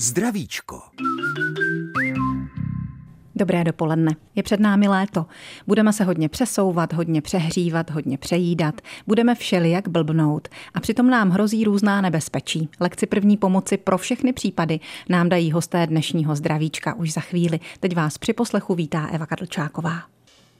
Zdravíčko. Dobré dopoledne. Je před námi léto. Budeme se hodně přesouvat, hodně přehřívat, hodně přejídat. Budeme všelijak blbnout. A přitom nám hrozí různá nebezpečí. Lekci první pomoci pro všechny případy nám dají hosté dnešního zdravíčka už za chvíli. Teď vás při poslechu vítá Eva Kadlčáková.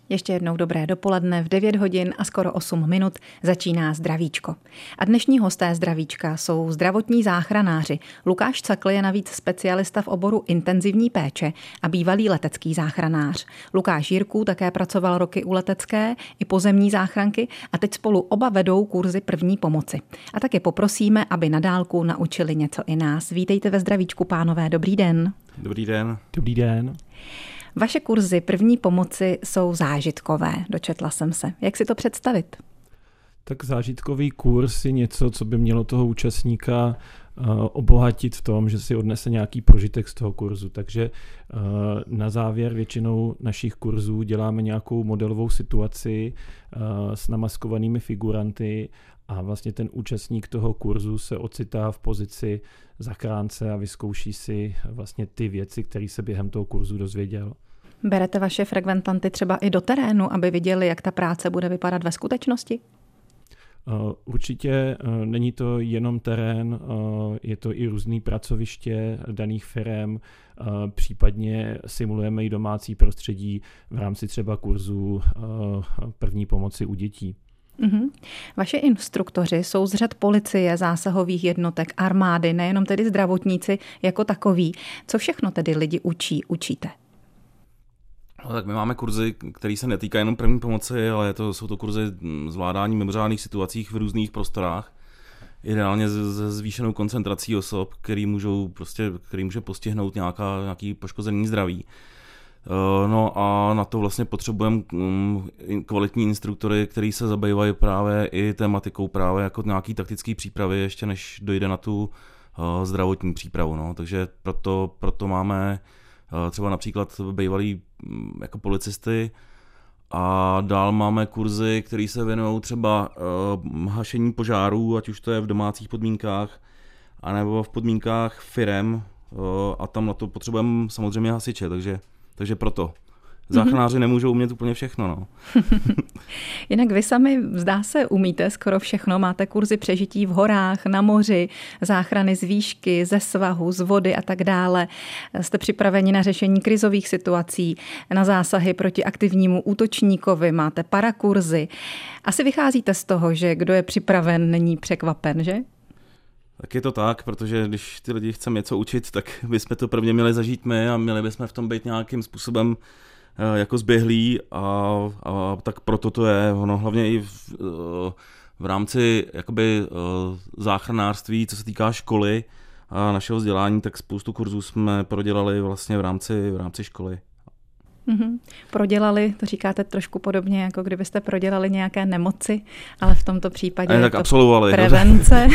Ještě jednou dobré dopoledne v 9 hodin a skoro 8 minut začíná zdravíčko. A dnešní hosté zdravíčka jsou zdravotní záchranáři. Lukáš Cakl je navíc specialista v oboru intenzivní péče a bývalý letecký záchranář. Lukáš Jirků také pracoval roky u letecké i pozemní záchranky a teď spolu oba vedou kurzy první pomoci. A také poprosíme, aby na dálku naučili něco i nás. Vítejte ve zdravíčku, pánové. Dobrý den. Dobrý den. Dobrý den. Vaše kurzy první pomoci jsou zážitkové, dočetla jsem se. Jak si to představit? Tak zážitkový kurz je něco, co by mělo toho účastníka eh, obohatit v tom, že si odnese nějaký prožitek z toho kurzu. Takže eh, na závěr většinou našich kurzů děláme nějakou modelovou situaci eh, s namaskovanými figuranty a vlastně ten účastník toho kurzu se ocitá v pozici zachránce a vyzkouší si vlastně ty věci, které se během toho kurzu dozvěděl. Berete vaše frekventanty třeba i do terénu, aby viděli, jak ta práce bude vypadat ve skutečnosti? Eh, určitě eh, není to jenom terén, eh, je to i různý pracoviště daných firm, případně simulujeme i domácí prostředí v rámci třeba kurzu první pomoci u dětí. Mm-hmm. Vaše instruktoři jsou z řad policie, zásahových jednotek, armády, nejenom tedy zdravotníci jako takový. Co všechno tedy lidi učí, učíte? No, tak my máme kurzy, které se netýkají jenom první pomoci, ale to, jsou to kurzy zvládání mimořádných situací v různých prostorách. Ideálně se zvýšenou koncentrací osob, který, můžou prostě, který může postihnout nějaká, nějaký poškozený zdraví. Eh, no a na to vlastně potřebujeme mm, kvalitní instruktory, který se zabývají právě i tematikou právě jako nějaký taktický přípravy, ještě než dojde na tu eh, zdravotní přípravu. No. Takže proto, proto máme třeba například bývalý mm, jako policisty, a dál máme kurzy, které se věnují třeba uh, hašení požárů, ať už to je v domácích podmínkách, anebo v podmínkách firem uh, a tam na to potřebujeme samozřejmě hasiče, takže takže proto. Záchranáři mm-hmm. nemůžou umět úplně všechno. No. Jinak vy sami, zdá se, umíte skoro všechno. Máte kurzy přežití v horách, na moři, záchrany z výšky, ze svahu, z vody a tak dále. Jste připraveni na řešení krizových situací, na zásahy proti aktivnímu útočníkovi, máte parakurzy. Asi vycházíte z toho, že kdo je připraven, není překvapen, že? Tak je to tak, protože když ty lidi chceme něco učit, tak bychom to prvně měli zažít my a měli bychom v tom být nějakým způsobem jako zběhlí a, a tak proto to je. Ono hlavně i v, eh, v rámci jakoby eh, záchranářství, co se týká školy a našeho vzdělání, tak spoustu kurzů jsme prodělali vlastně v rámci, v rámci školy. Mm-hmm. Prodělali, to říkáte trošku podobně, jako kdybyste prodělali nějaké nemoci, ale v tomto případě je tak to absolvovali, prevence.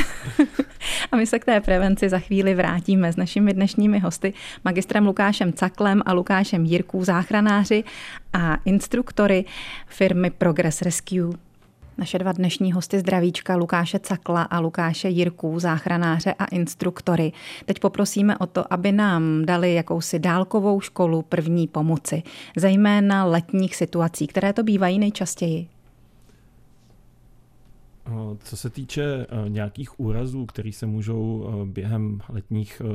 a my se k té prevenci za chvíli vrátíme s našimi dnešními hosty, magistrem Lukášem Caklem a Lukášem Jirků, záchranáři a instruktory firmy Progress Rescue. Naše dva dnešní hosty zdravíčka Lukáše Cakla a Lukáše Jirků, záchranáře a instruktory. Teď poprosíme o to, aby nám dali jakousi dálkovou školu první pomoci, zejména letních situací, které to bývají nejčastěji. Co se týče eh, nějakých úrazů, které se můžou eh, během letních eh,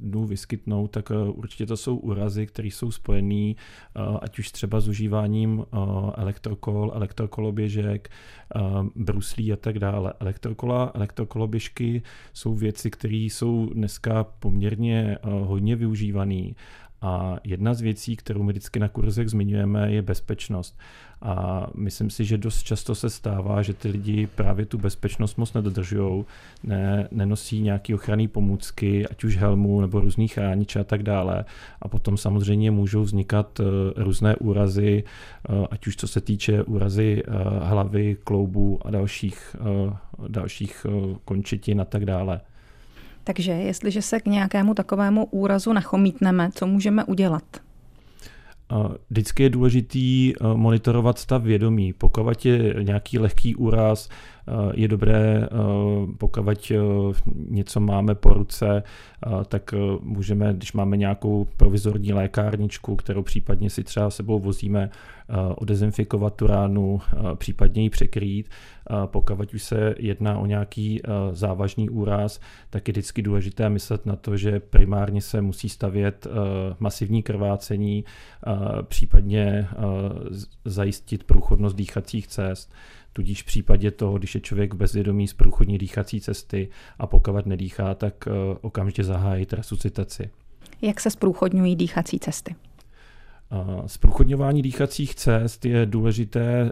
dnů vyskytnout, tak určitě to jsou úrazy, které jsou spojené ať už třeba s užíváním elektrokol, elektrokoloběžek, bruslí a tak dále. Elektrokola, elektrokoloběžky jsou věci, které jsou dneska poměrně hodně využívané a jedna z věcí, kterou my vždycky na kurzech zmiňujeme, je bezpečnost. A myslím si, že dost často se stává, že ty lidi právě tu bezpečnost moc nedodržují, ne, nenosí nějaké ochranné pomůcky, ať už helmu nebo různých chrániče a tak dále. A potom samozřejmě můžou vznikat uh, různé úrazy, uh, ať už co se týče úrazy uh, hlavy, kloubů a dalších, dalších končetin a tak dále. Takže jestliže se k nějakému takovému úrazu nachomítneme, co můžeme udělat? Vždycky je důležitý monitorovat stav vědomí. Pokud je nějaký lehký úraz, je dobré, pokud něco máme po ruce, tak můžeme, když máme nějakou provizorní lékárničku, kterou případně si třeba sebou vozíme, odezinfikovat tu ránu, případně ji překrýt. Pokud už se jedná o nějaký závažný úraz, tak je vždycky důležité myslet na to, že primárně se musí stavět masivní krvácení, případně zajistit průchodnost dýchacích cest. Tudíž v případě toho, když je člověk bezvědomý z průchodní dýchací cesty a pokud nedýchá, tak okamžitě zahájit resuscitaci. Jak se zprůchodňují dýchací cesty? Zprůchodňování dýchacích cest je důležité eh,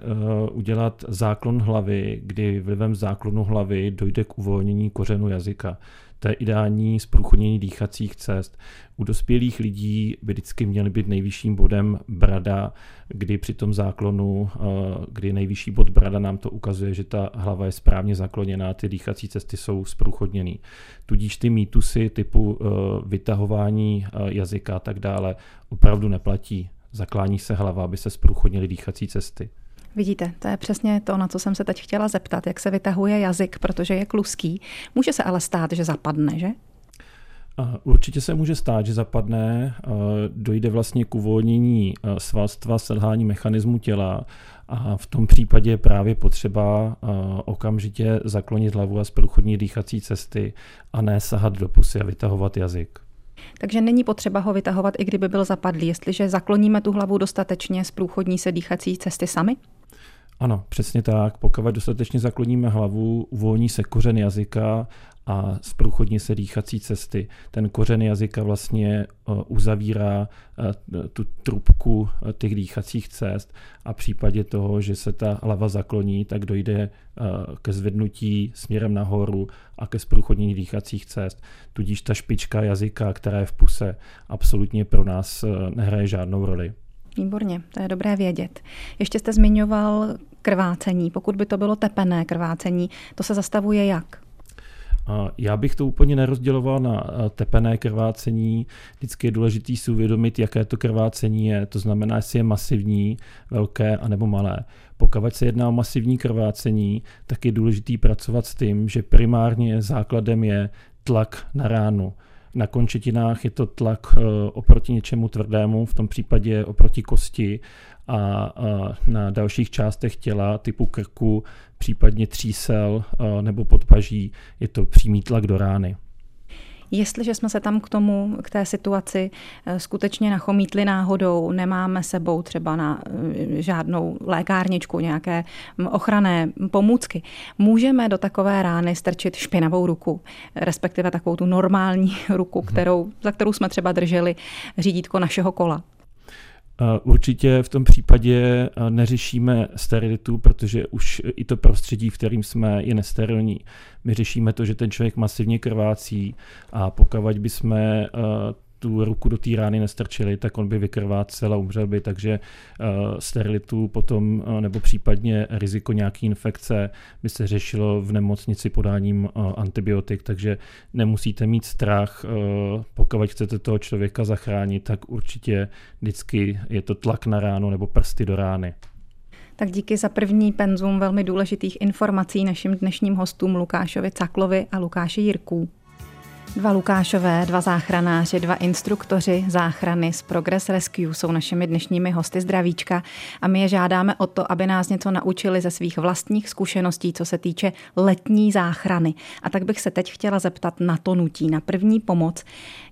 udělat záklon hlavy, kdy vlivem záklonu hlavy dojde k uvolnění kořenu jazyka. To je ideální zprůchodnění dýchacích cest. U dospělých lidí by vždycky měly být nejvyšším bodem brada, kdy při tom záklonu, eh, kdy nejvyšší bod brada nám to ukazuje, že ta hlava je správně zakloněná, ty dýchací cesty jsou zprůchodněné. Tudíž ty mýtusy typu eh, vytahování eh, jazyka a tak dále opravdu neplatí. Zaklání se hlava, aby se zprůchodnily dýchací cesty. Vidíte, to je přesně to, na co jsem se teď chtěla zeptat, jak se vytahuje jazyk, protože je kluský. Může se ale stát, že zapadne, že? Určitě se může stát, že zapadne, dojde vlastně k uvolnění svalstva, selhání mechanismu těla a v tom případě je právě potřeba okamžitě zaklonit hlavu a zprůchodní dýchací cesty a ne sahat do pusy a vytahovat jazyk. Takže není potřeba ho vytahovat, i kdyby byl zapadlý, jestliže zakloníme tu hlavu dostatečně, zprůchodní se dýchací cesty sami? Ano, přesně tak. Pokud dostatečně zakloníme hlavu, uvolní se kořen jazyka a zprůchodní se dýchací cesty. Ten kořen jazyka vlastně eh, uzavírá eh, tu trubku eh, těch dýchacích cest a v případě toho, že se ta hlava zakloní, tak dojde ke zvednutí směrem nahoru a ke zprůchodnění dýchacích cest. Tudíž ta špička jazyka, která je v puse, absolutně pro nás nehraje žádnou roli. Výborně, to je dobré vědět. Ještě jste zmiňoval krvácení. Pokud by to bylo tepené krvácení, to se zastavuje jak? Já bych to úplně nerozděloval na tepené krvácení. Vždycky je důležité si uvědomit, jaké to krvácení je. To znamená, jestli je masivní, velké anebo malé. Pokud se jedná o masivní krvácení, tak je důležité pracovat s tím, že primárně základem je tlak na ránu. Na končetinách je to tlak e, oproti něčemu tvrdému, v tom případě oproti kosti a na dalších částech těla typu krku, případně třísel nebo podpaží je to přímý tlak do rány. Jestliže jsme se tam k tomu, k té situaci e, skutečně nachomítli náhodou, nemáme sebou třeba na e, žádnou lékárničku, nějaké ochranné pomůcky, můžeme do takové rány strčit špinavou ruku, respektive takovou tu normální ruku, mhm. kterou, za kterou jsme třeba drželi řídítko našeho kola. Určitě v tom případě neřešíme sterilitu, protože už i to prostředí, v kterým jsme, je nesterilní. My řešíme to, že ten člověk masivně krvácí a pokud bychom tu ruku do té rány nestrčili, tak on by vykrvácel a umřel by, takže uh, sterilitu potom, uh, nebo případně riziko nějaké infekce by se řešilo v nemocnici podáním uh, antibiotik, takže nemusíte mít strach, uh, pokud chcete toho člověka zachránit, tak určitě vždycky je to tlak na ránu nebo prsty do rány. Tak díky za první penzum velmi důležitých informací našim dnešním hostům Lukášovi Caklovi a Lukáši Jirků. Dva Lukášové, dva záchranáři, dva instruktoři záchrany z Progress Rescue jsou našimi dnešními hosty zdravíčka a my je žádáme o to, aby nás něco naučili ze svých vlastních zkušeností, co se týče letní záchrany. A tak bych se teď chtěla zeptat na to nutí, na první pomoc,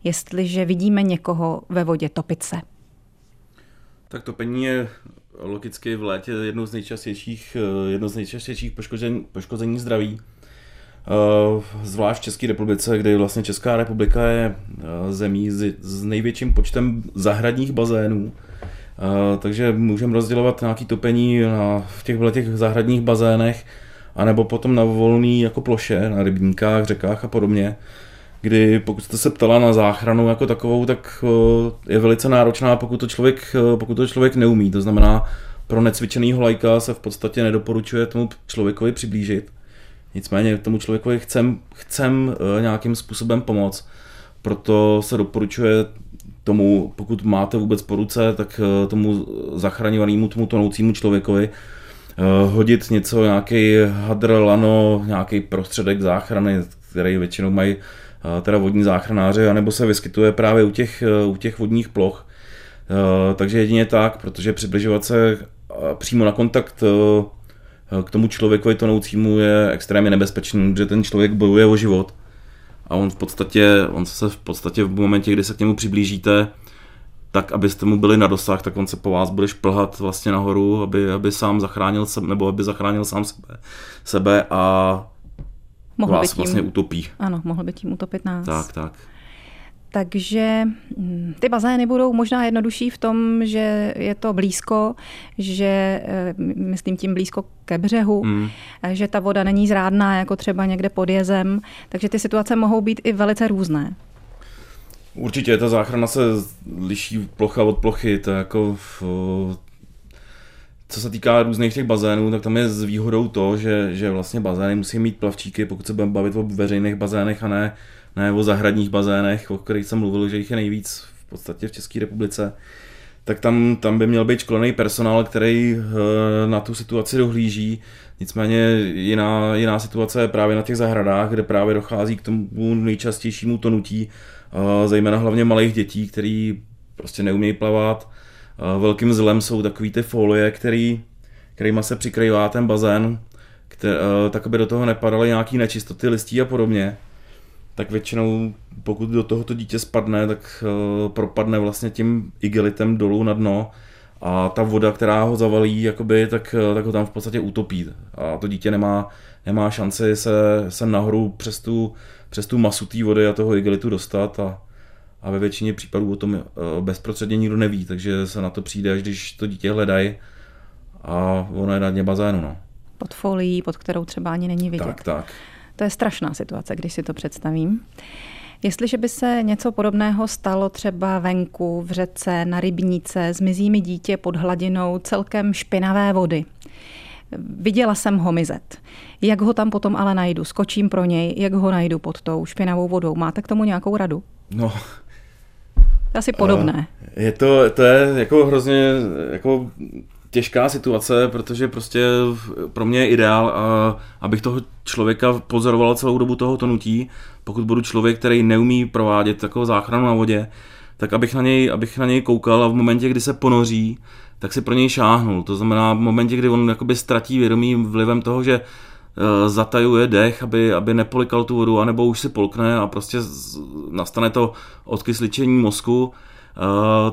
jestliže vidíme někoho ve vodě topit se. Tak topení je logicky v létě jednou z nejčastějších, jedno z nejčastějších poškození, poškození zdraví. Eh, zvlášť v České republice, kde vlastně Česká republika je eh, zemí s největším počtem zahradních bazénů, eh, takže můžeme rozdělovat nějaké topení na, v těch, těch zahradních bazénech, anebo potom na volný jako ploše, na rybníkách, řekách a podobně, kdy pokud jste se ptala na záchranu jako takovou, tak je velice náročná, pokud to člověk, pokud to člověk neumí. To znamená, pro necvičenýho lajka se v podstatě nedoporučuje tomu člověkovi přiblížit. Nicméně tomu člověkovi chcem, chcem eh, nějakým způsobem pomoct, proto se doporučuje tomu, pokud máte vůbec po ruce, tak eh, tomu zachraňovanému, tomu tonoucímu člověkovi hodit něco, nějaký hadr, lano, nějaký prostředek záchrany, který většinou mají teda vodní záchranáři, anebo se vyskytuje právě u těch, u těch vodních ploch. Takže jedině tak, protože přibližovat se přímo na kontakt k tomu člověkovi tonoucímu je extrémně nebezpečný, že ten člověk bojuje o život a on v podstatě, on se v podstatě v momentě, kdy se k němu přiblížíte, tak abyste mu byli na dosah, tak on se po vás bude šplhat vlastně nahoru, aby, aby sám zachránil sebe, nebo aby zachránil sám sebe, sebe a mohl vás by tím, vlastně utopí. Ano, mohl by tím utopit nás. Tak, tak. Takže hm, ty bazény budou možná jednodušší v tom, že je to blízko, že eh, myslím tím blízko ke břehu, mm. že ta voda není zrádná jako třeba někde pod jezem, takže ty situace mohou být i velice různé. Určitě, ta záchrana se liší plocha od plochy, to jako v, co se týká různých těch bazénů, tak tam je s výhodou to, že, že vlastně bazény musí mít plavčíky, pokud se budeme bavit o veřejných bazénech a ne ne o zahradních bazénech, o kterých jsem mluvil, že jich je nejvíc v podstatě v České republice, tak tam, tam by měl být školený personál, který eh, na tu situaci dohlíží. Nicméně jiná, jiná situace je právě na těch zahradách, kde právě dochází k tomu nejčastějšímu tonutí, eh, zejména hlavně malých dětí, který prostě neumějí plavat. Eh, velkým zlem jsou takový ty folie, který, kterýma se přikrývá ten bazén, který, tak aby do toho nepadaly nějaký nečistoty listí a podobně tak většinou pokud do toho to dítě spadne, tak uh, propadne vlastně tím igelitem dolů na dno a ta voda, která ho zavalí, jakoby, tak, uh, tak ho tam v podstatě utopí. A to dítě nemá, nemá šanci se, se nahoru přes tu, přes tu masu té vody a toho igelitu dostat a, a ve většině případů o tom uh, bezprostředně nikdo neví, takže se na to přijde, až když to dítě hledají a ono je na dně bazénu. No. Pod folií, pod kterou třeba ani není vidět. Tak, tak. To je strašná situace, když si to představím. Jestliže by se něco podobného stalo třeba venku, v řece, na rybníce, zmizí mi dítě pod hladinou celkem špinavé vody. Viděla jsem ho mizet. Jak ho tam potom ale najdu? Skočím pro něj, jak ho najdu pod tou špinavou vodou? Máte k tomu nějakou radu? No, asi podobné. Je to, to je jako hrozně jako těžká situace, protože prostě pro mě je ideál, abych toho člověka pozoroval celou dobu toho tonutí. Pokud budu člověk, který neumí provádět takovou záchranu na vodě, tak abych na něj, abych na něj koukal a v momentě, kdy se ponoří, tak si pro něj šáhnul. To znamená v momentě, kdy on jakoby ztratí vědomí vlivem toho, že e, zatajuje dech, aby, aby nepolikal tu vodu, anebo už si polkne a prostě nastane to odkysličení mozku,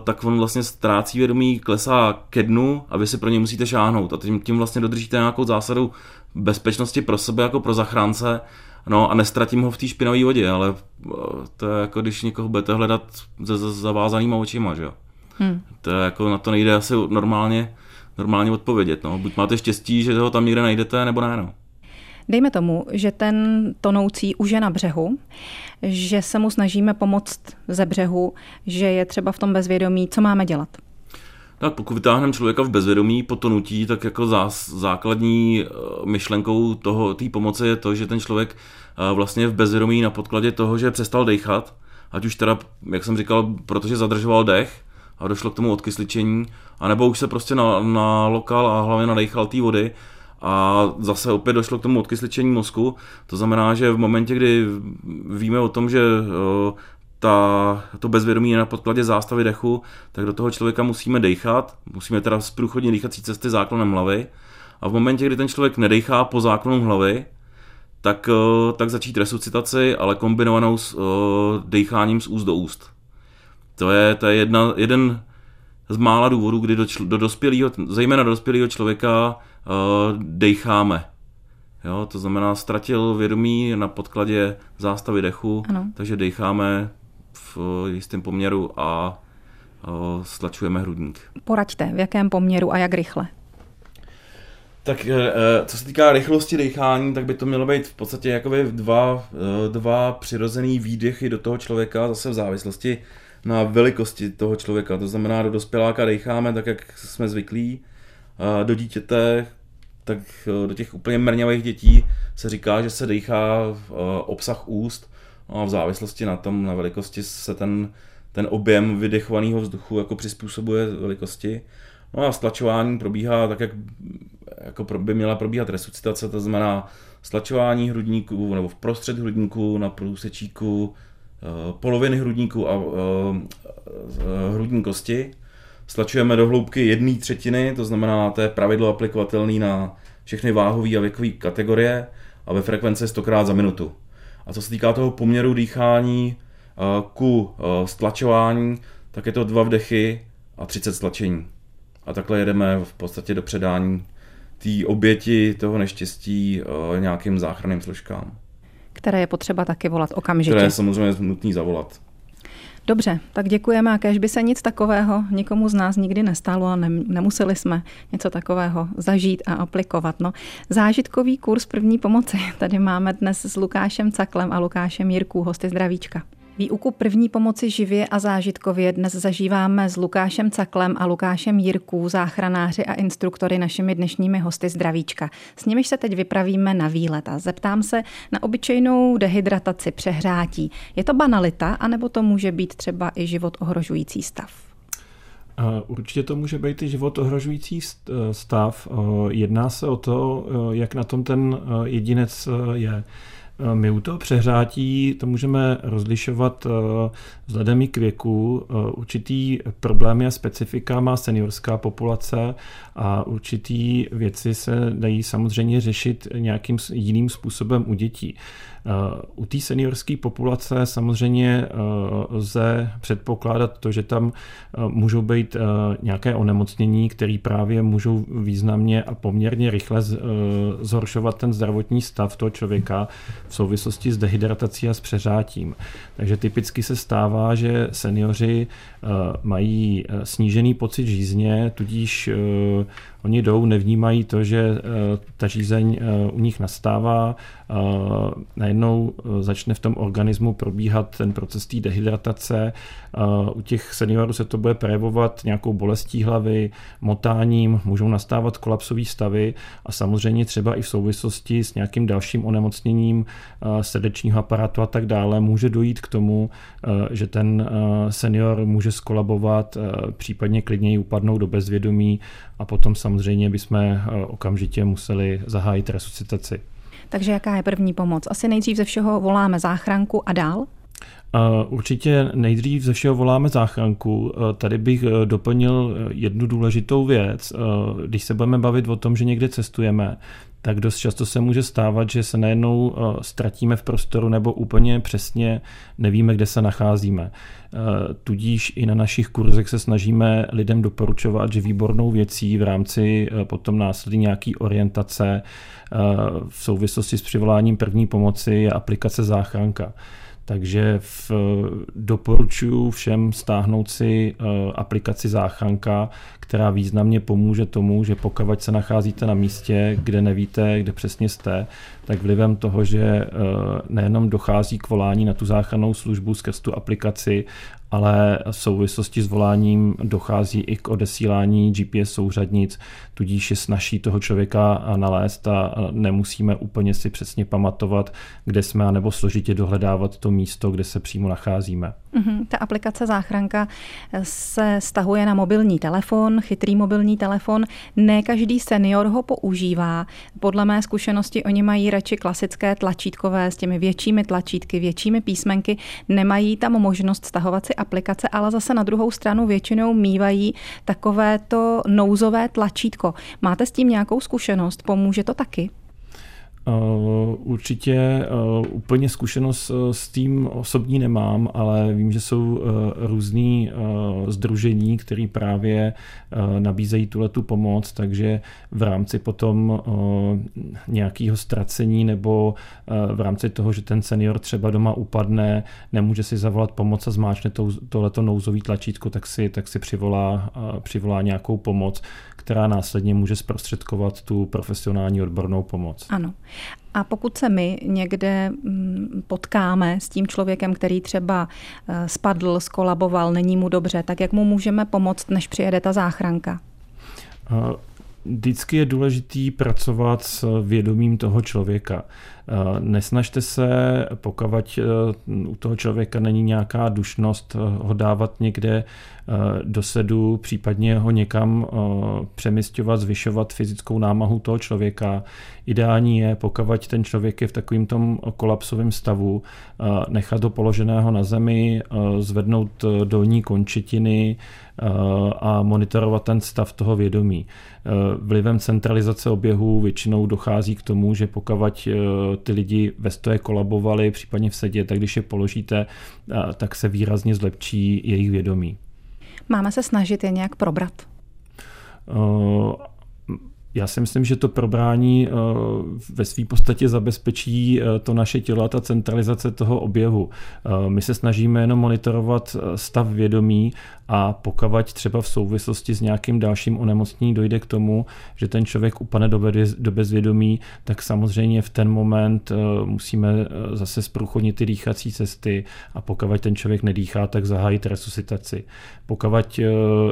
tak on vlastně ztrácí vědomí, klesá ke dnu a vy si pro ně musíte šáhnout. A tím, tím vlastně dodržíte nějakou zásadu bezpečnosti pro sebe jako pro zachránce, no a nestratím ho v té špinavé vodě, ale uh, to je jako když někoho budete hledat se zavázanýma očima, že jo. Hmm. To je jako na to nejde asi normálně, normálně odpovědět, no. Buď máte štěstí, že ho tam někde najdete, nebo ne, no. Dejme tomu, že ten tonoucí už je na břehu, že se mu snažíme pomoct ze břehu, že je třeba v tom bezvědomí. Co máme dělat? Tak pokud vytáhneme člověka v bezvědomí potonutí, tak jako zás, základní eh, myšlenkou toho té pomoci je to, že ten člověk eh, vlastně v bezvědomí na podkladě toho, že přestal dechat, ať už teda, jak jsem říkal, protože zadržoval dech a došlo k tomu odkysličení, anebo už se prostě na, na lokal a hlavně nadechal té vody a zase opět došlo k tomu odkysličení mozku. To znamená, že v momentě, kdy víme o tom, že ta, to bezvědomí je na podkladě zástavy dechu, tak do toho člověka musíme dechat, musíme teda z průchodní dýchací cesty záklonem hlavy a v momentě, kdy ten člověk nedechá po záklonu hlavy, tak, tak začít resuscitaci, ale kombinovanou s decháním z úst do úst. To je, to je jedna, jeden z mála důvodů, kdy do, do dospělého, zejména do dospělého člověka dejcháme. Jo, to znamená, ztratil vědomí na podkladě zástavy dechu, ano. takže decháme v jistém poměru a uh, stlačujeme hrudník. Poraďte, v jakém poměru a jak rychle? Tak eh, co se týká rychlosti dechání, tak by to mělo být v podstatě jakoby dva, dva přirozený výdechy do toho člověka, zase v závislosti na velikosti toho člověka. To znamená, do dospěláka decháme tak, jak jsme zvyklí, do dítěte, tak do těch úplně mrňavých dětí se říká, že se dechá obsah úst no a v závislosti na tom, na velikosti se ten, ten objem vydechovaného vzduchu jako přizpůsobuje velikosti. No a stlačování probíhá tak, jak jako by měla probíhat resuscitace, to znamená stlačování hrudníků nebo v prostřed hrudníků na průsečíku poloviny hrudníku a hrudní kosti. Stlačujeme do hloubky jedné třetiny, to znamená, to je pravidlo aplikovatelné na všechny váhové a věkové kategorie a ve frekvenci 100 krát za minutu. A co se týká toho poměru dýchání ku stlačování, tak je to dva vdechy a 30 stlačení. A takhle jedeme v podstatě do předání té oběti toho neštěstí nějakým záchranným složkám. Které je potřeba taky volat okamžitě. Které je samozřejmě nutný zavolat. Dobře, tak děkujeme a kež by se nic takového nikomu z nás nikdy nestalo a ne, nemuseli jsme něco takového zažít a aplikovat. No, zážitkový kurz první pomoci tady máme dnes s Lukášem Caklem a Lukášem Jirků, hosty zdravíčka. Výuku první pomoci živě a zážitkově dnes zažíváme s Lukášem Caklem a Lukášem Jirků, záchranáři a instruktory našimi dnešními hosty zdravíčka. S nimiž se teď vypravíme na výlet a zeptám se na obyčejnou dehydrataci, přehrátí. Je to banalita, anebo to může být třeba i život ohrožující stav? Určitě to může být i život ohrožující stav. Jedná se o to, jak na tom ten jedinec je. Eh, my u toho přehrátí to můžeme rozlišovat eh, vzhledem k věku. Eh, určitý problémy a specifika má seniorská populace a určitý věci se dají samozřejmě řešit nějakým jiným způsobem u dětí. U té seniorské populace samozřejmě lze předpokládat to, že tam můžou být nějaké onemocnění, které právě můžou významně a poměrně rychle zhoršovat ten zdravotní stav toho člověka v souvislosti s dehydratací a s přeřátím. Takže typicky se stává, že seniori mají snížený pocit žízně, tudíž Oni jdou, nevnímají to, že eh, ta žízeň eh, u nich nastává, najednou eh, začne v tom organismu probíhat ten proces té dehydratace. U těch seniorů se to bude projevovat nějakou bolestí hlavy, motáním, můžou nastávat kolapsové stavy a samozřejmě třeba i v souvislosti s nějakým dalším onemocněním srdečního aparátu a tak dále může dojít k tomu, že ten senior může skolabovat, případně klidněji upadnout do bezvědomí a potom samozřejmě bychom eh, okamžitě museli zahájit resuscitaci. Takže jaká je první pomoc? Asi nejdřív ze všeho voláme záchranku a dál? Určitě nejdřív ze všeho voláme záchranku. Eh, tady bych eh, doplnil jednu důležitou věc. Když se budeme bavit o tom, že někde cestujeme, tak dost často se může stávat, že se najednou ztratíme v prostoru nebo úplně přesně nevíme, kde se nacházíme. Tudíž i na našich kurzech se snažíme lidem doporučovat, že výbornou věcí v rámci potom následně nějaký orientace v souvislosti s přivoláním první pomoci je aplikace záchranka. Takže v, doporučuji všem stáhnout si aplikaci záchranka, která významně pomůže tomu, že pokud se nacházíte na místě, kde nevíte, kde přesně jste, tak vlivem toho, že nejenom dochází k volání na tu záchrannou službu skrz tu aplikaci, ale v souvislosti s voláním dochází i k odesílání GPS souřadnic, tudíž je snaží toho člověka nalézt a nemusíme úplně si přesně pamatovat, kde jsme, anebo složitě dohledávat to místo, kde se přímo nacházíme. Mm-hmm. Ta aplikace záchranka se stahuje na mobilní telefon, chytrý mobilní telefon. Ne každý senior ho používá. Podle mé zkušenosti oni mají radši klasické tlačítkové s těmi většími tlačítky, většími písmenky. Nemají tam možnost stahovat si aplikace, ale zase na druhou stranu většinou mývají takovéto nouzové tlačítko. Máte s tím nějakou zkušenost? Pomůže to taky? Uh, určitě uh, úplně zkušenost uh, s tím osobní nemám, ale vím, že jsou různý združení, které právě nabízejí tuhle tu pomoc, takže v rámci potom nějakého ztracení nebo v rámci toho, že ten senior třeba doma upadne, nemůže si zavolat pomoc a zmáčne tohleto nouzový tlačítko, tak si, tak si přivolá, přivolá nějakou pomoc, která následně může zprostředkovat tu profesionální odbornou pomoc. Ano. A pokud se my někde mm, potkáme s tím člověkem, který třeba eh, spadl, skolaboval, není mu dobře, tak jak mu můžeme pomoct, než přijede ta záchranka? Vždycky je důležitý pracovat s vědomím toho člověka. Nesnažte se, pokud u toho člověka není nějaká dušnost, ho dávat někde do sedu, případně ho někam přemysťovat, zvyšovat fyzickou námahu toho člověka. Ideální je, pokud ten člověk je v takovém tom kolapsovém stavu, nechat ho položeného na zemi, zvednout dolní končetiny, a monitorovat ten stav toho vědomí. Vlivem centralizace oběhu většinou dochází k tomu, že pokud ty lidi ve stoje kolabovali, případně v sedě, tak když je položíte, tak se výrazně zlepší jejich vědomí. Máme se snažit je nějak probrat? Já si myslím, že to probrání eh, ve své podstatě zabezpečí eh, to naše tělo a ta centralizace toho oběhu. Eh, my se snažíme jenom monitorovat stav vědomí a pokavať třeba v souvislosti s nějakým dalším onemocněním dojde k tomu, že ten člověk upadne do, do bezvědomí, tak samozřejmě v ten moment musíme zase zprůchodnit ty dýchací cesty a pokud ten člověk nedýchá, tak zahájit resuscitaci. Pokud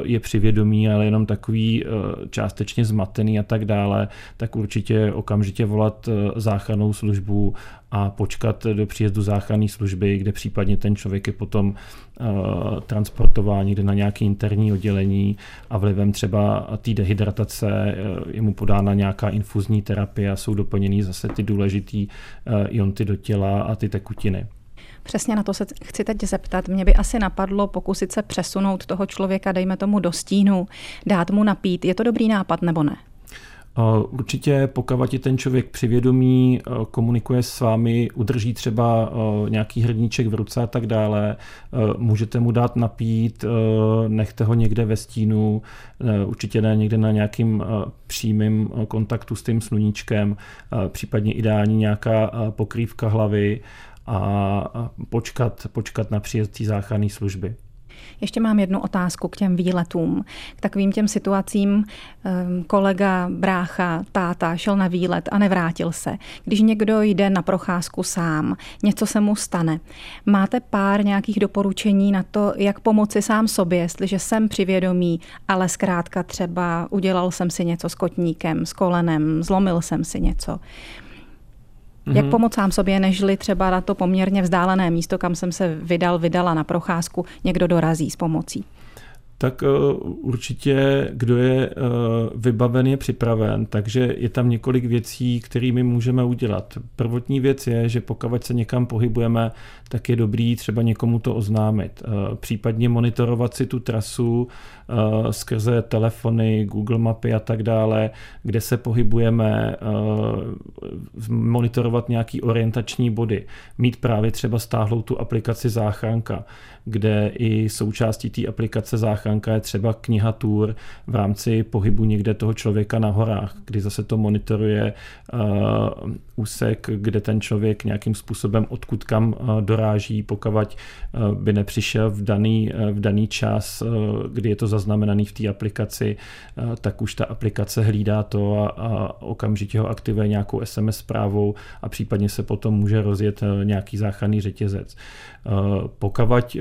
je při vědomí, ale jenom takový částečně zmatený a tak dále, tak určitě okamžitě volat eh, záchrannou službu a počkat do příjezdu záchranné služby, kde případně ten člověk je potom uh, transportován někde na nějaké interní oddělení a vlivem třeba té dehydratace uh, je mu podána nějaká infuzní terapie a jsou doplněny zase ty důležité uh, ionty do těla a ty tekutiny. Přesně na to se chci teď zeptat. Mě by asi napadlo pokusit se přesunout toho člověka, dejme tomu do stínu, dát mu napít. Je to dobrý nápad nebo ne? Určitě pokud ti ten člověk přivědomí, komunikuje s vámi, udrží třeba nějaký hrníček v ruce a tak dále, můžete mu dát napít, nechte ho někde ve stínu, určitě ne někde na nějakým přímým kontaktu s tím sluníčkem, případně ideální nějaká pokrývka hlavy a počkat, počkat na příjezd záchranné služby. Ještě mám jednu otázku k těm výletům, k takovým těm situacím. Ehm, kolega, brácha, táta šel na výlet a nevrátil se. Když někdo jde na procházku sám, něco se mu stane. Máte pár nějakých doporučení na to, jak pomoci sám sobě, jestliže jsem přivědomí, ale zkrátka třeba udělal jsem si něco s kotníkem, s kolenem, zlomil jsem si něco. Jak mhm. pomoct sám sobě, nežli třeba na to poměrně vzdálené místo, kam jsem se vydal, vydala na procházku, někdo dorazí s pomocí? tak eh, určitě kdo je eh, vybaven, je připraven, takže je tam několik věcí, kterými můžeme udělat. Prvotní věc je, že pokud se někam pohybujeme, tak je dobrý třeba někomu to oznámit. Eh, případně monitorovat si tu trasu skrze telefony, Google mapy a tak dále, kde se pohybujeme, monitorovat nějaký orientační body. Mít právě třeba stáhlou tu aplikaci záchranka kde i součástí té aplikace záchranka je třeba kniha tour v rámci pohybu někde toho člověka na horách, kdy zase to monitoruje uh, úsek, kde ten člověk nějakým způsobem odkud kam uh, doráží, pokud by nepřišel v daný, uh, v daný čas, uh, kdy je to zaznamenaný v té aplikaci, uh, tak už ta aplikace hlídá to a, a okamžitě ho aktivuje nějakou SMS zprávou a případně se potom může rozjet uh, nějaký záchranný řetězec. Pokud uh,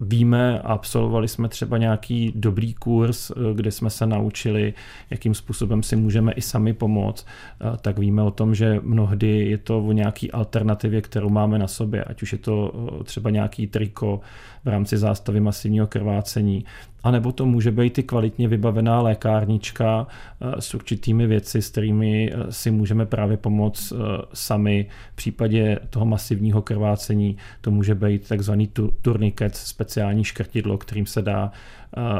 víme a absolvovali jsme třeba nějaký dobrý kurz, eh, kde jsme se naučili, jakým způsobem si můžeme i sami pomoct, eh, tak víme o tom, že mnohdy je to o nějaký alternativě, kterou máme na sobě, ať už je to eh, třeba nějaký triko v rámci zástavy masivního krvácení, a nebo to může být i kvalitně vybavená lékárnička eh, s určitými věci, s kterými eh, si můžeme právě pomoct eh, sami. V případě toho masivního krvácení to může být takzvaný turniket, speciální škrtidlo, kterým se dá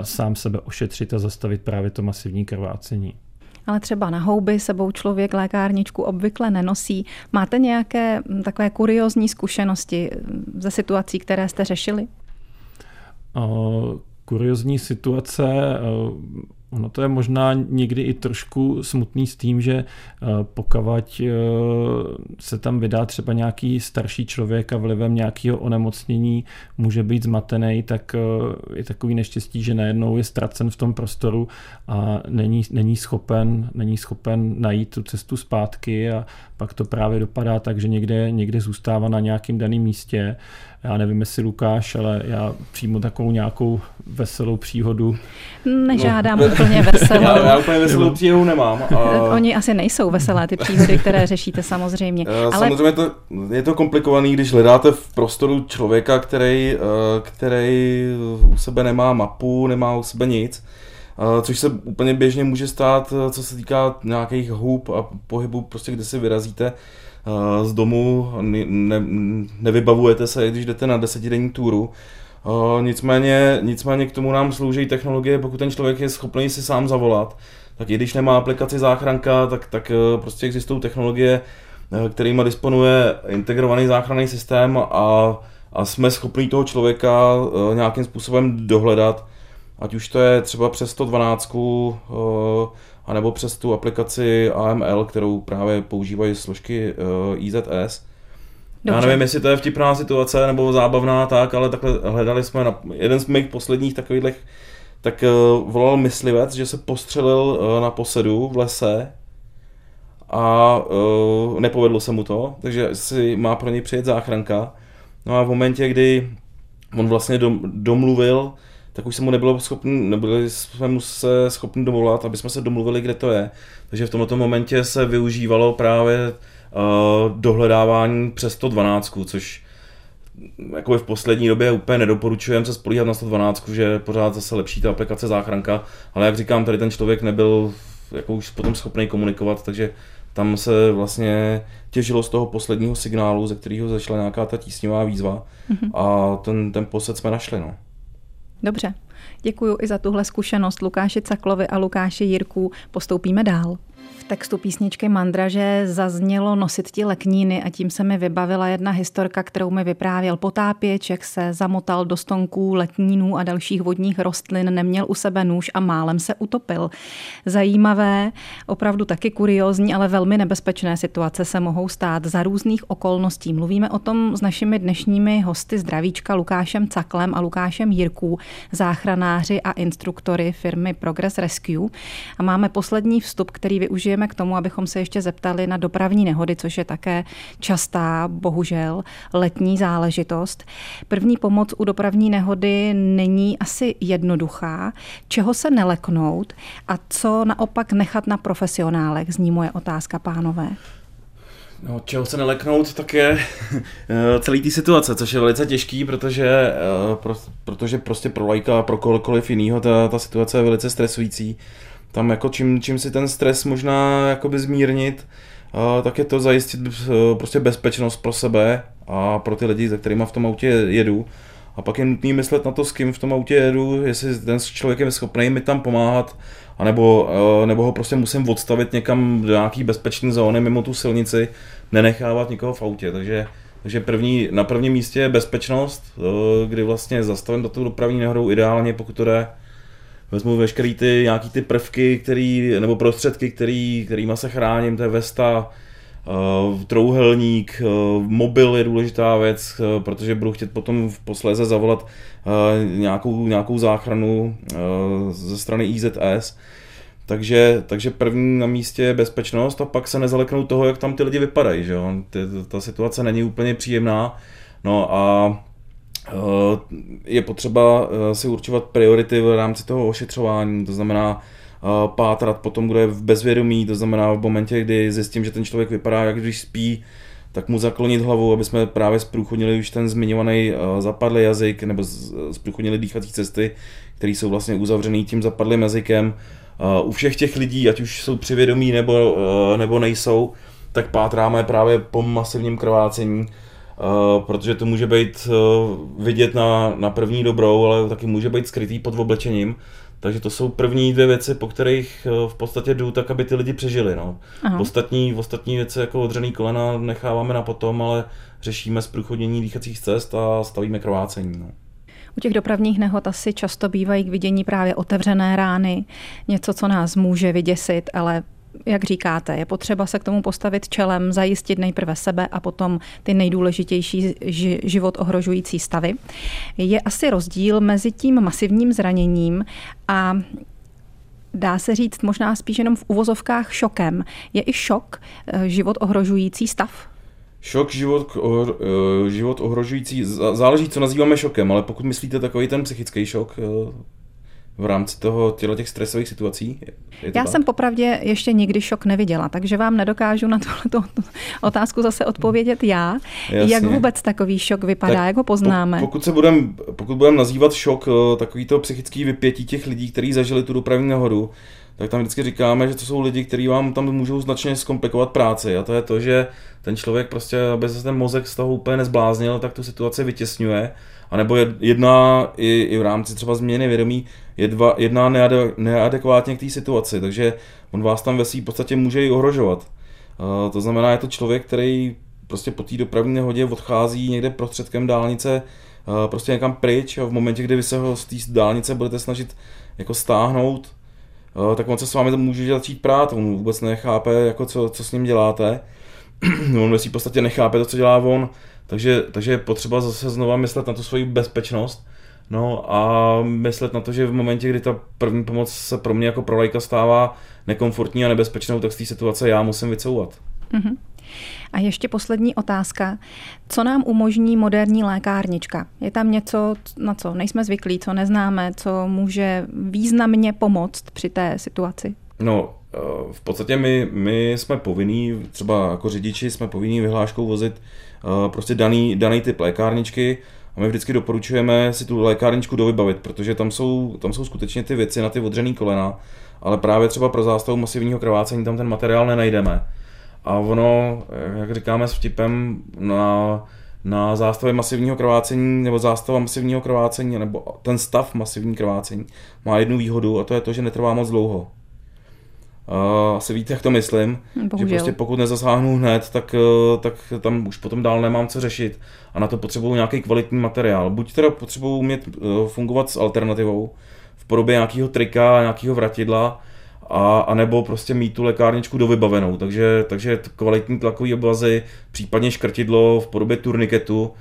sám sebe ošetřit a zastavit právě to masivní krvácení ale třeba na houby sebou člověk lékárničku obvykle nenosí. Máte nějaké takové kuriozní zkušenosti ze situací, které jste řešili? Kuriozní situace. Eh, ono to je možná někdy i trošku smutný s tím, že eh, pokavať eh, se tam vydá třeba nějaký starší člověk a vlivem nějakého onemocnění může být zmatený, tak je takový neštěstí, že najednou je ztracen v tom prostoru a není, není, schopen, není schopen najít tu cestu zpátky a pak to právě dopadá tak, že někde, někde zůstává na nějakém daném místě já nevím, jestli Lukáš, ale já přímo takovou nějakou veselou příhodu. Nežádám no. úplně veselou. já, já úplně veselou příhodu nemám. A... Oni asi nejsou veselé, ty příhody, které řešíte samozřejmě. Ale... Samozřejmě to, je to komplikovaný, když hledáte v prostoru člověka, který, který u sebe nemá mapu, nemá u sebe nic, což se úplně běžně může stát, co se týká nějakých hub a pohybu, prostě kde si vyrazíte z domu, ne, nevybavujete se, když jdete na desetidenní túru, Uh, nicméně, nicméně k tomu nám slouží technologie, pokud ten člověk je schopný si sám zavolat, tak i když nemá aplikaci záchranka, tak, tak uh, prostě existují technologie, kterými disponuje integrovaný záchranný systém a, a jsme schopni toho člověka nějakým způsobem dohledat, ať už to je třeba přes 112, uh, anebo přes tu aplikaci AML, kterou právě používají složky uh, IZS, Dobře. Já nevím, jestli to je vtipná situace nebo zábavná tak, ale takhle hledali jsme na jeden z mých posledních takových tak uh, volal myslivec, že se postřelil uh, na posedu v lese a uh, nepovedlo se mu to, takže si má pro něj přijet záchranka. No a v momentě, kdy on vlastně dom, domluvil, tak už se mu nebylo schopný, nebyli jsme mu se schopni domluvat, aby jsme se domluvili, kde to je. Takže v tomto momentě se využívalo právě uh, dohledávání přes 112, což jako v poslední době úplně nedoporučujeme se spolíhat na 112, že je pořád zase lepší ta aplikace záchranka, ale jak říkám, tady ten člověk nebyl jako už potom schopný komunikovat, takže tam se vlastně těžilo z toho posledního signálu, ze kterého zašla nějaká ta tísňová výzva mm-hmm. a ten, ten posed jsme našli. No. Dobře, děkuji i za tuhle zkušenost Lukáši Caklovi a Lukáši Jirku. Postoupíme dál textu písničky Mandraže zaznělo nosit ti lekníny a tím se mi vybavila jedna historka, kterou mi vyprávěl potápěč, jak se zamotal do stonků letnínů a dalších vodních rostlin, neměl u sebe nůž a málem se utopil. Zajímavé, opravdu taky kuriozní, ale velmi nebezpečné situace se mohou stát za různých okolností. Mluvíme o tom s našimi dnešními hosty zdravíčka Lukášem Caklem a Lukášem Jirků, záchranáři a instruktory firmy Progress Rescue. A máme poslední vstup, který využijeme využijeme k tomu, abychom se ještě zeptali na dopravní nehody, což je také častá, bohužel, letní záležitost. První pomoc u dopravní nehody není asi jednoduchá. Čeho se neleknout a co naopak nechat na profesionálech, zní moje otázka, pánové. No, čeho se neleknout, tak je eh, celý té situace, což je velice těžký, protože, eh, pro, protože prostě pro lajka a pro kohokoliv jiného ta, ta situace je velice stresující tam jako čím, čím si ten stres možná jakoby zmírnit, uh, tak je to zajistit uh, prostě bezpečnost pro sebe a pro ty lidi, se kterými v tom autě jedu. A pak je nutný myslet na to, s kým v tom autě jedu, jestli ten člověk je schopný mi tam pomáhat, anebo, uh, nebo ho prostě musím odstavit někam do nějaký bezpečné zóny mimo tu silnici, nenechávat nikoho v autě. Takže, takže první, na prvním místě je bezpečnost, kdy vlastně zastavím do toho dopravní nehodou ideálně, pokud to jde, vezmu veškerý ty nějaký ty prvky, který, nebo prostředky, který, kterýma se chráním, to je vesta, Uh, trouhelník, uh, mobil je důležitá věc, uh, protože budu chtět potom v posléze zavolat nějakou, nějakou záchranu ze strany IZS. Takže, takže první na místě je bezpečnost a pak se nezaleknout toho, jak tam ty lidi vypadají. Že jo? ta situace není úplně příjemná. No a je potřeba eh, si určovat priority v rámci toho ošetřování, to znamená eh, pátrat potom, kdo je v bezvědomí, to znamená v momentě, kdy zjistím, že ten člověk vypadá, jak když spí, tak mu zaklonit hlavu, aby jsme právě zprůchodnili už ten zmiňovaný zapadlý jazyk, nebo zprůchodnili dýchací cesty, které jsou vlastně uzavřený tím zapadlým jazykem. U všech těch lidí, ať už jsou přivědomí nebo, nebo nejsou, tak pátráme právě po masivním krvácení, Uh, protože to může být uh, vidět na, na první dobrou, ale taky může být skrytý pod oblečením. Takže to jsou první dvě věci, po kterých uh, v podstatě jdu tak, aby ty lidi přežili. No. Ostatní, ostatní věci jako odřený kolena necháváme na potom, ale řešíme zprůchodnění dýchacích cest a stavíme krvácení. No. U těch dopravních nehod asi často bývají k vidění právě otevřené rány, něco, co nás může vyděsit, ale jak říkáte, je potřeba se k tomu postavit čelem, zajistit nejprve sebe a potom ty nejdůležitější život ohrožující stavy. Je asi rozdíl mezi tím masivním zraněním a dá se říct možná spíš jenom v uvozovkách šokem. Je i šok eh, život ohrožující stav? Šok, život, eh, život ohrožující, záleží, co nazýváme šokem, ale pokud myslíte takový ten psychický šok, eh, v rámci toho těchto těch stresových situací? Já tak? jsem popravdě ještě nikdy šok neviděla, takže vám nedokážu na tuto otázku zase odpovědět já. Jasně. Jak vůbec takový šok vypadá, tak jak ho poznáme? Po, pokud se budem, pokud budeme nazývat šok eh, takový to psychický vypětí těch lidí, kteří zažili tu dopravní nehodu, tak tam vždycky říkáme, že to jsou lidi, kteří vám tam můžou značně zkomplikovat práci. A to je to, že ten člověk prostě, aby se ten mozek z toho úplně nezbláznil, tak tu situaci vytěsňuje. A nebo jedná i, i v rámci třeba změny vědomí, jedva, jedná neade, neadekvátně k té situaci, takže on vás tam ve v podstatě může i ohrožovat. Uh, to znamená, je to člověk, který prostě po té dopravní nehodě odchází někde prostředkem dálnice prostě někam pryč a v momentě, kdy vy se ho z té dálnice budete snažit jako stáhnout, tak on se s vámi může začít prát, on vůbec nechápe, jako co, co s ním děláte. on ve v podstatě nechápe to, co dělá on, takže, takže je potřeba zase znova myslet na tu svoji bezpečnost, No a myslet na to, že v momentě, kdy ta první pomoc se pro mě jako pro lajka stává nekomfortní a nebezpečnou, tak z té situace já musím vycouvat. Mm-hmm. A ještě poslední otázka. Co nám umožní moderní lékárnička? Je tam něco, na co nejsme zvyklí, co neznáme, co může významně pomoct při té situaci? No, eh, v podstatě my, my jsme povinní, třeba jako řidiči, jsme povinní vyhláškou vozit eh, prostě daný, daný typ lékárničky, a my vždycky doporučujeme si tu lékárničku dovybavit, protože tam jsou, tam jsou skutečně ty věci na ty odřený kolena, ale právě třeba pro zástavu masivního krvácení tam ten materiál nenajdeme. A ono, jak říkáme s vtipem, na, na zástavě masivního krvácení nebo zástava masivního krvácení nebo ten stav masivní krvácení má jednu výhodu a to je to, že netrvá moc dlouho. Uh, asi víte, jak to myslím, Bohužel. že prostě pokud nezasáhnu hned, tak, tak tam už potom dál nemám co řešit a na to potřebuju nějaký kvalitní materiál. Buď teda potřebuju umět uh, fungovat s alternativou v podobě nějakého trika, nějakého vratidla, a, a nebo prostě mít tu lékárničku dovybavenou. Takže, takže kvalitní tlakový obvazy, případně škrtidlo v podobě turniketu,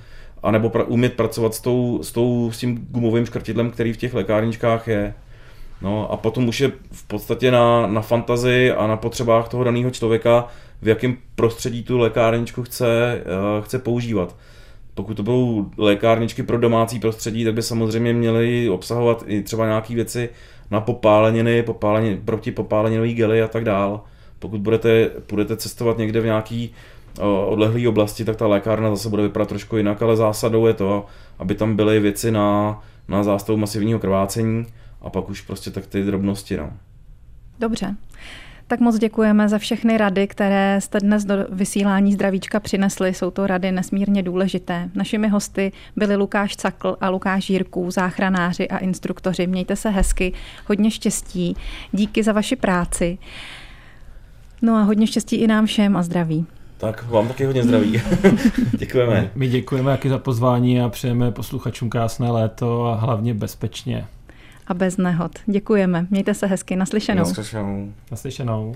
a nebo pra, umět pracovat s, tou, s, tou, s tím gumovým škrtidlem, který v těch lékárničkách je. No a potom už je v podstatě na, na fantazii a na potřebách toho daného člověka, v jakém prostředí tu lékárničku chce, uh, chce používat. Pokud to budou lékárničky pro domácí prostředí, tak by samozřejmě měly obsahovat i třeba nějaké věci na popáleniny, popálenin, proti popáleninové gely a tak dál. Pokud budete, budete cestovat někde v nějaký odlehlé oblasti, tak ta lékárna zase bude vypadat trošku jinak, ale zásadou je to, aby tam byly věci na, na zástavu masivního krvácení, a pak už prostě tak ty drobnosti. No. Dobře. Tak moc děkujeme za všechny rady, které jste dnes do vysílání zdravíčka přinesli. Jsou to rady nesmírně důležité. Našimi hosty byli Lukáš Cakl a Lukáš Jirků, záchranáři a instruktoři. Mějte se hezky, hodně štěstí. Díky za vaši práci. No a hodně štěstí i nám všem a zdraví. Tak vám taky hodně zdraví. děkujeme. My děkujeme taky za pozvání a přejeme posluchačům krásné léto a hlavně bezpečně a bez nehod. Děkujeme. Mějte se hezky. Naslyšenou. Naslyšenou. Naslyšenou.